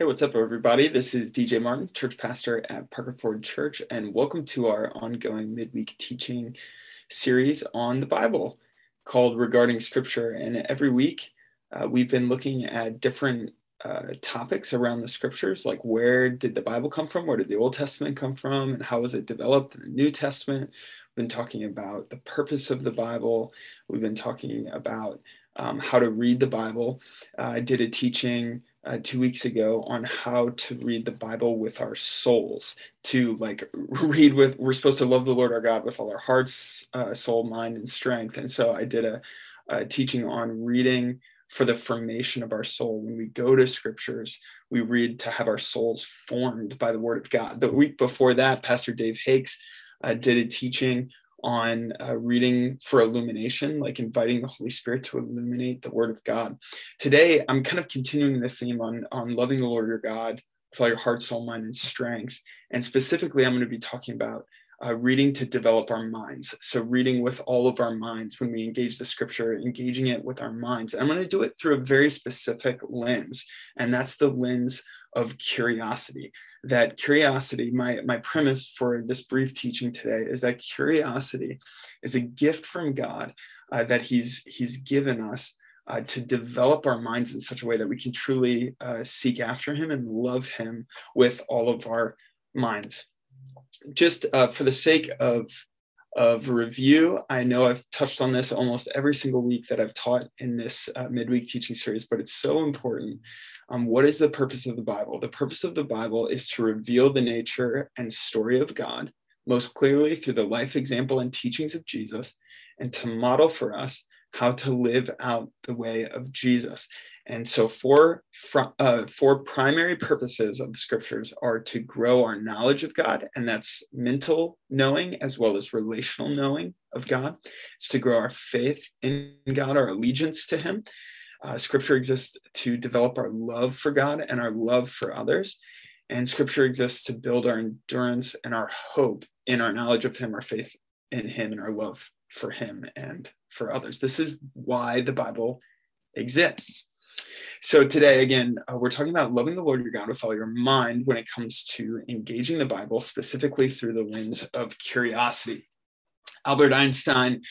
Hey, what's up, everybody? This is DJ Martin, church pastor at Parker Ford Church, and welcome to our ongoing midweek teaching series on the Bible called Regarding Scripture. And every week, uh, we've been looking at different uh, topics around the scriptures, like where did the Bible come from? Where did the Old Testament come from? And how was it developed in the New Testament? We've been talking about the purpose of the Bible. We've been talking about um, how to read the Bible. Uh, I did a teaching uh, two weeks ago on how to read the Bible with our souls. To like read with, we're supposed to love the Lord our God with all our hearts, uh, soul, mind, and strength. And so I did a, a teaching on reading for the formation of our soul. When we go to scriptures, we read to have our souls formed by the word of God. The week before that, Pastor Dave Hakes uh, did a teaching on uh, reading for illumination, like inviting the Holy Spirit to illuminate the Word of God. Today, I'm kind of continuing the theme on, on loving the Lord your God with all your heart, soul, mind, and strength. And specifically, I'm going to be talking about uh, reading to develop our minds. So, reading with all of our minds when we engage the scripture, engaging it with our minds. I'm going to do it through a very specific lens, and that's the lens of curiosity that curiosity my my premise for this brief teaching today is that curiosity is a gift from god uh, that he's he's given us uh, to develop our minds in such a way that we can truly uh, seek after him and love him with all of our minds just uh, for the sake of of review. I know I've touched on this almost every single week that I've taught in this uh, midweek teaching series, but it's so important. Um, what is the purpose of the Bible? The purpose of the Bible is to reveal the nature and story of God most clearly through the life example and teachings of Jesus, and to model for us how to live out the way of Jesus. And so, four, uh, four primary purposes of the scriptures are to grow our knowledge of God, and that's mental knowing as well as relational knowing of God. It's to grow our faith in God, our allegiance to Him. Uh, scripture exists to develop our love for God and our love for others. And scripture exists to build our endurance and our hope in our knowledge of Him, our faith in Him, and our love for Him and for others. This is why the Bible exists. So today, again, uh, we're talking about loving the Lord your God with all your mind when it comes to engaging the Bible, specifically through the lens of curiosity. Albert Einstein,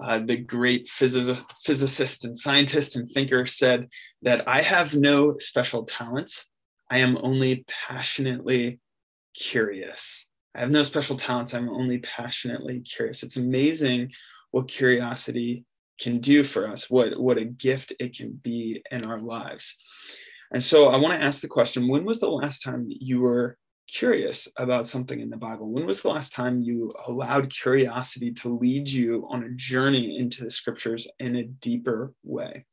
uh, the great phys- physicist and scientist and thinker, said that I have no special talents. I am only passionately curious. I have no special talents. I'm only passionately curious. It's amazing what curiosity can do for us, what, what a gift it can be in our lives. And so I want to ask the question when was the last time you were curious about something in the Bible? When was the last time you allowed curiosity to lead you on a journey into the scriptures in a deeper way?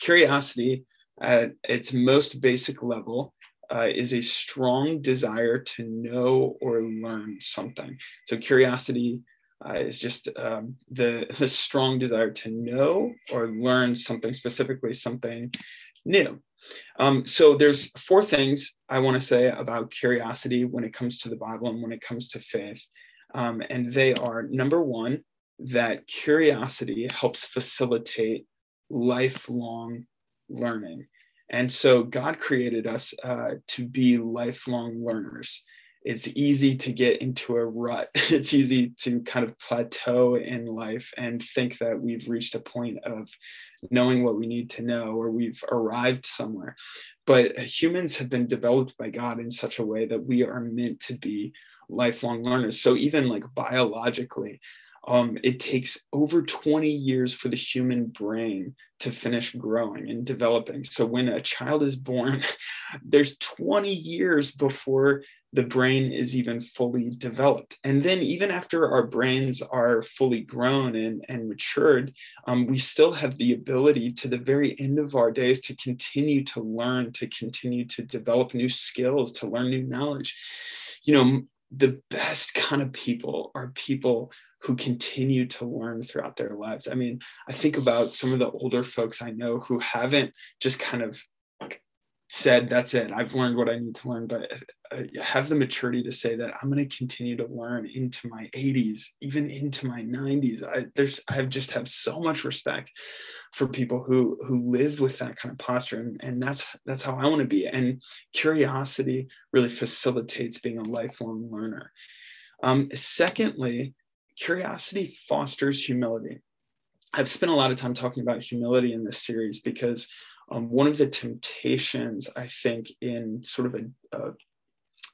Curiosity, at its most basic level, uh, is a strong desire to know or learn something. So, curiosity uh, is just um, the, the strong desire to know or learn something specifically something new um, so there's four things i want to say about curiosity when it comes to the bible and when it comes to faith. Um, and they are number one that curiosity helps facilitate lifelong learning. And so god created us uh, to be lifelong learners it's easy to get into a rut. It's easy to kind of plateau in life and think that we've reached a point of knowing what we need to know or we've arrived somewhere. But uh, humans have been developed by God in such a way that we are meant to be lifelong learners. So even like biologically, um, it takes over 20 years for the human brain to finish growing and developing. So when a child is born, there's 20 years before the brain is even fully developed. And then, even after our brains are fully grown and, and matured, um, we still have the ability to the very end of our days to continue to learn, to continue to develop new skills, to learn new knowledge. You know, the best kind of people are people who continue to learn throughout their lives. I mean, I think about some of the older folks I know who haven't just kind of said that's it i've learned what i need to learn but uh, have the maturity to say that I'm going to continue to learn into my 80s, even into my 90s. I there's I just have so much respect for people who who live with that kind of posture, and, and that's that's how I want to be. And curiosity really facilitates being a lifelong learner. Um, secondly, curiosity fosters humility. I've spent a lot of time talking about humility in this series because um, one of the temptations I think in sort of a, a,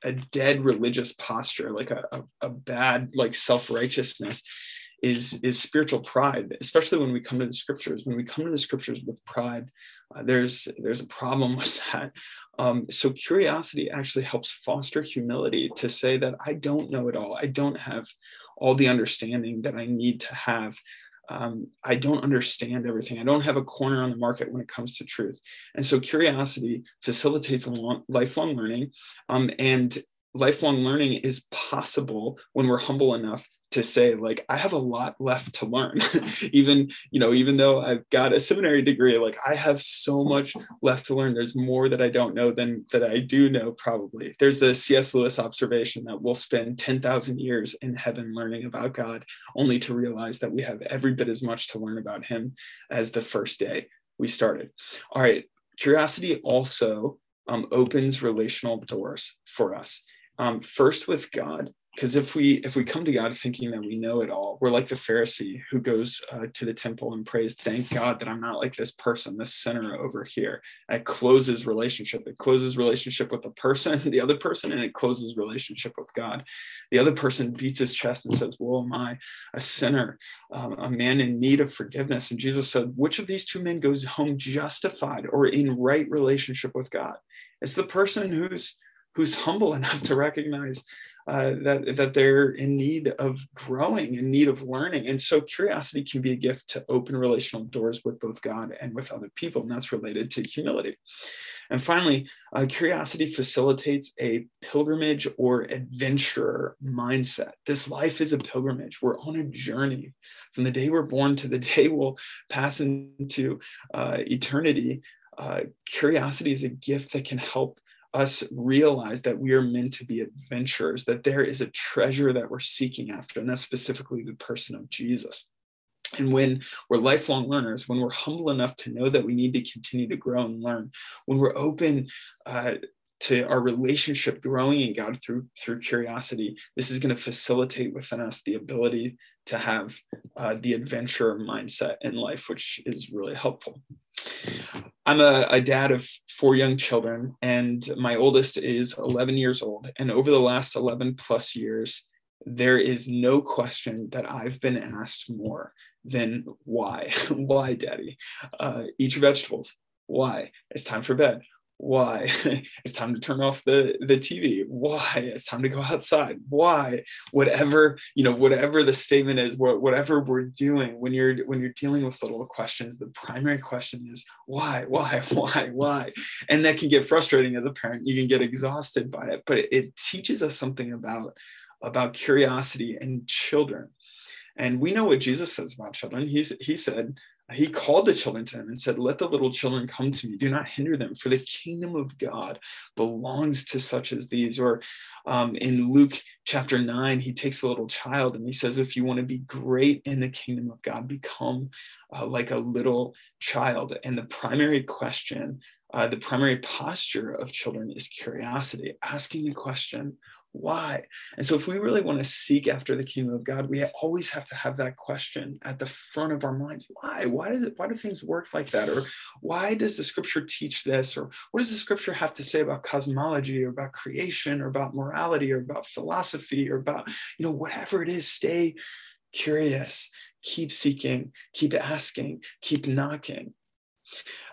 a dead religious posture, like a, a, a bad like self righteousness, is is spiritual pride. Especially when we come to the scriptures. When we come to the scriptures with pride, uh, there's there's a problem with that. Um, so curiosity actually helps foster humility to say that I don't know it all. I don't have all the understanding that I need to have um, I don't understand everything. I don't have a corner on the market when it comes to truth. And so curiosity facilitates long, lifelong learning. Um, and lifelong learning is possible when we're humble enough to say like i have a lot left to learn. Even you know even though i've got a seminary degree like i have so much left to learn. There's more that i don't know than that i do know probably. There's the cs lewis observation that we'll spend 10,000 years in heaven learning about god only to realize that we have every bit as much to learn about him as the first day we started. All right curiosity also um, opens relational doors for us. Um, first with god because if we if we come to god thinking that we know it all we're like the pharisee who goes uh, to the temple and prays thank god that i'm not like this person this sinner over here. It closes relationship. It closes relationship with the person the other person and it closes relationship with god. The other person beats his chest and says well am i a sinner um, a man in need of forgiveness? And jesus said which of these two men goes home justified or in right relationship with god? It's the person who's who's humble enough to recognize uh, that that they're in need of growing, in need of learning, and so curiosity can be a gift to open relational doors with both God and with other people, and that's related to humility. And finally, uh, curiosity facilitates a pilgrimage or adventurer mindset. This life is a pilgrimage. We're on a journey from the day we're born to the day we'll pass into uh, eternity. Uh, curiosity is a gift that can help us realize that we are meant to be adventurers, that there is a treasure that we're seeking after, and that's specifically the person of Jesus. And when we're lifelong learners, when we're humble enough to know that we need to continue to grow and learn, when we're open uh, to our relationship growing in God through through curiosity, this is going to facilitate within us the ability to have uh, the adventure mindset in life, which is really helpful. I'm a, a, dad of four young children, and my oldest is 11 years old. And over the last 11 plus years, there is no question that I've been asked more than why? why, daddy? Uh, eat your vegetables. Why? It's time for bed why? It's time to turn off the the tv why? It's time to go outside. Why? Whatever you know whatever the statement is whatever we're doing when you're when you're dealing with little questions the primary question is why why why why? And that can get frustrating as a parent. You can get exhausted by it but it, it teaches us something about about curiosity and children. And we know what jesus says about children. He's he said he called the children to him and said, Let the little children come to me. Do not hinder them, for the kingdom of God belongs to such as these. Or um, in Luke chapter 9, he takes a little child and he says, If you want to be great in the kingdom of God, become uh, like a little child. And the primary question, uh, the primary posture of children is curiosity, asking the question, why? And so, if we really want to seek after the kingdom of God, we always have to have that question at the front of our minds. Why? Why does it? Why do things work like that? Or why does the Scripture teach this? Or what does the Scripture have to say about cosmology, or about creation, or about morality, or about philosophy, or about you know whatever it is? Stay curious. Keep seeking. Keep asking. Keep knocking.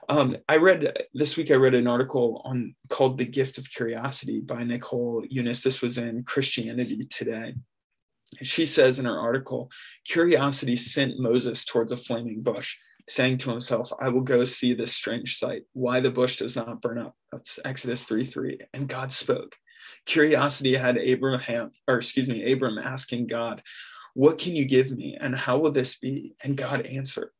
Um, I read this week. I read an article on called "The Gift of Curiosity" by Nicole Unice. This was in Christianity Today. She says in her article, "Curiosity sent Moses towards a flaming bush, saying to himself, "I will go see this strange sight. Why the bush does not burn up?" That's Exodus three three. And God spoke. Curiosity had Abraham, or excuse me, Abram asking God, "What can you give me, and how will this be?" And God answered.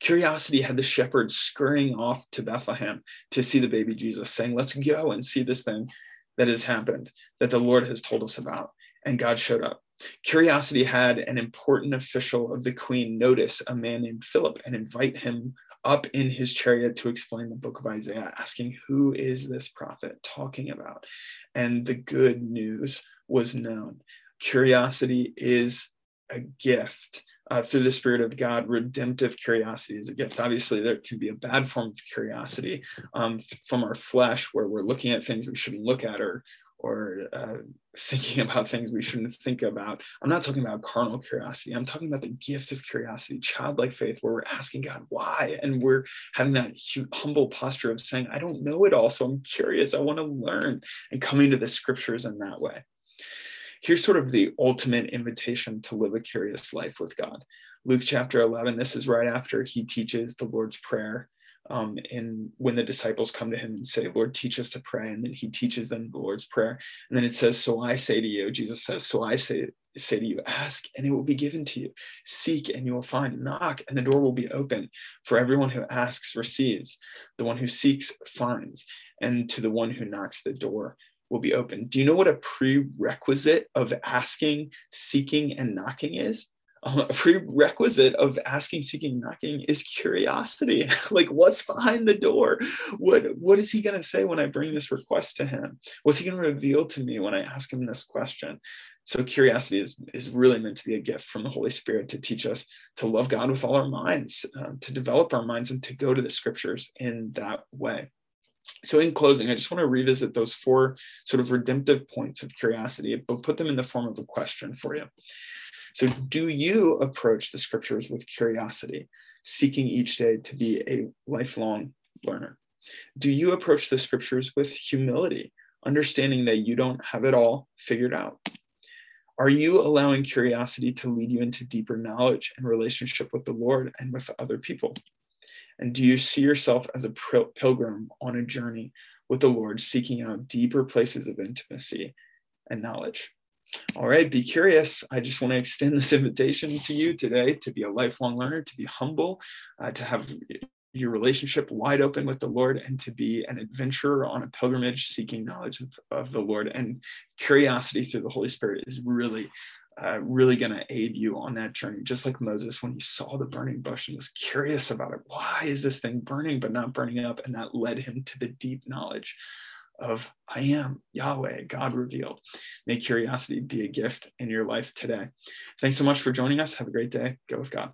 Curiosity had the shepherds scurrying off to Bethlehem to see the baby Jesus, saying, Let's go and see this thing that has happened that the Lord has told us about, and God showed up. Curiosity had an important official of the queen notice a man named Philip and invite him up in his chariot to explain the book of Isaiah, asking, Who is this prophet talking about? And the good news was known. Curiosity is a gift uh, through the Spirit of God. Redemptive curiosity is a gift. Obviously, there can be a bad form of curiosity um, from our flesh, where we're looking at things we shouldn't look at, or or uh, thinking about things we shouldn't think about. I'm not talking about carnal curiosity. I'm talking about the gift of curiosity, childlike faith, where we're asking God why, and we're having that humble posture of saying, "I don't know it all, so I'm curious. I want to learn," and coming to the scriptures in that way here's sort of the ultimate invitation to live a curious life with God. Luke chapter 11, this is right after he teaches the Lord's Prayer. Um, and when the disciples come to him and say, Lord, teach us to pray, and then he teaches them the Lord's Prayer. And then it says, So I say to you, Jesus says, So I say, say to you, ask and it will be given to you. Seek and you will find. Knock and the door will be open. For everyone who asks receives. The one who seeks finds. And to the one who knocks, the door will be open. Do you know what a prerequisite of asking, seeking, and knocking is? Um, a prerequisite of asking, seeking, knocking is curiosity. like, what's behind the door? What What is he going to say when I bring this request to him? What's he going to reveal to me when I ask him this question? So, curiosity is, is really meant to be a gift from the Holy Spirit to teach us to love God with all our minds, uh, to develop our minds, and to go to the scriptures in that way. So, in closing, I just want to revisit those four sort of redemptive points of curiosity, but put them in the form of a question for you. So, do you approach the scriptures with curiosity, seeking each day to be a lifelong learner? Do you approach the scriptures with humility, understanding that you don't have it all figured out? Are you allowing curiosity to lead you into deeper knowledge and relationship with the Lord and with other people? And do you see yourself as a pilgrim on a journey with the Lord, seeking out deeper places of intimacy and knowledge? All right, be curious. I just want to extend this invitation to you today to be a lifelong learner, to be humble, uh, to have your relationship wide open with the Lord, and to be an adventurer on a pilgrimage seeking knowledge of, of the Lord. And curiosity through the Holy Spirit is really uh, really going to aid you on that journey. Just like Moses, when he saw the burning bush and was curious about it, why is this thing burning but not burning up? And that led him to the deep knowledge of I am Yahweh, God revealed. May curiosity be a gift in your life today. Thanks so much for joining us. Have a great day. Go with God.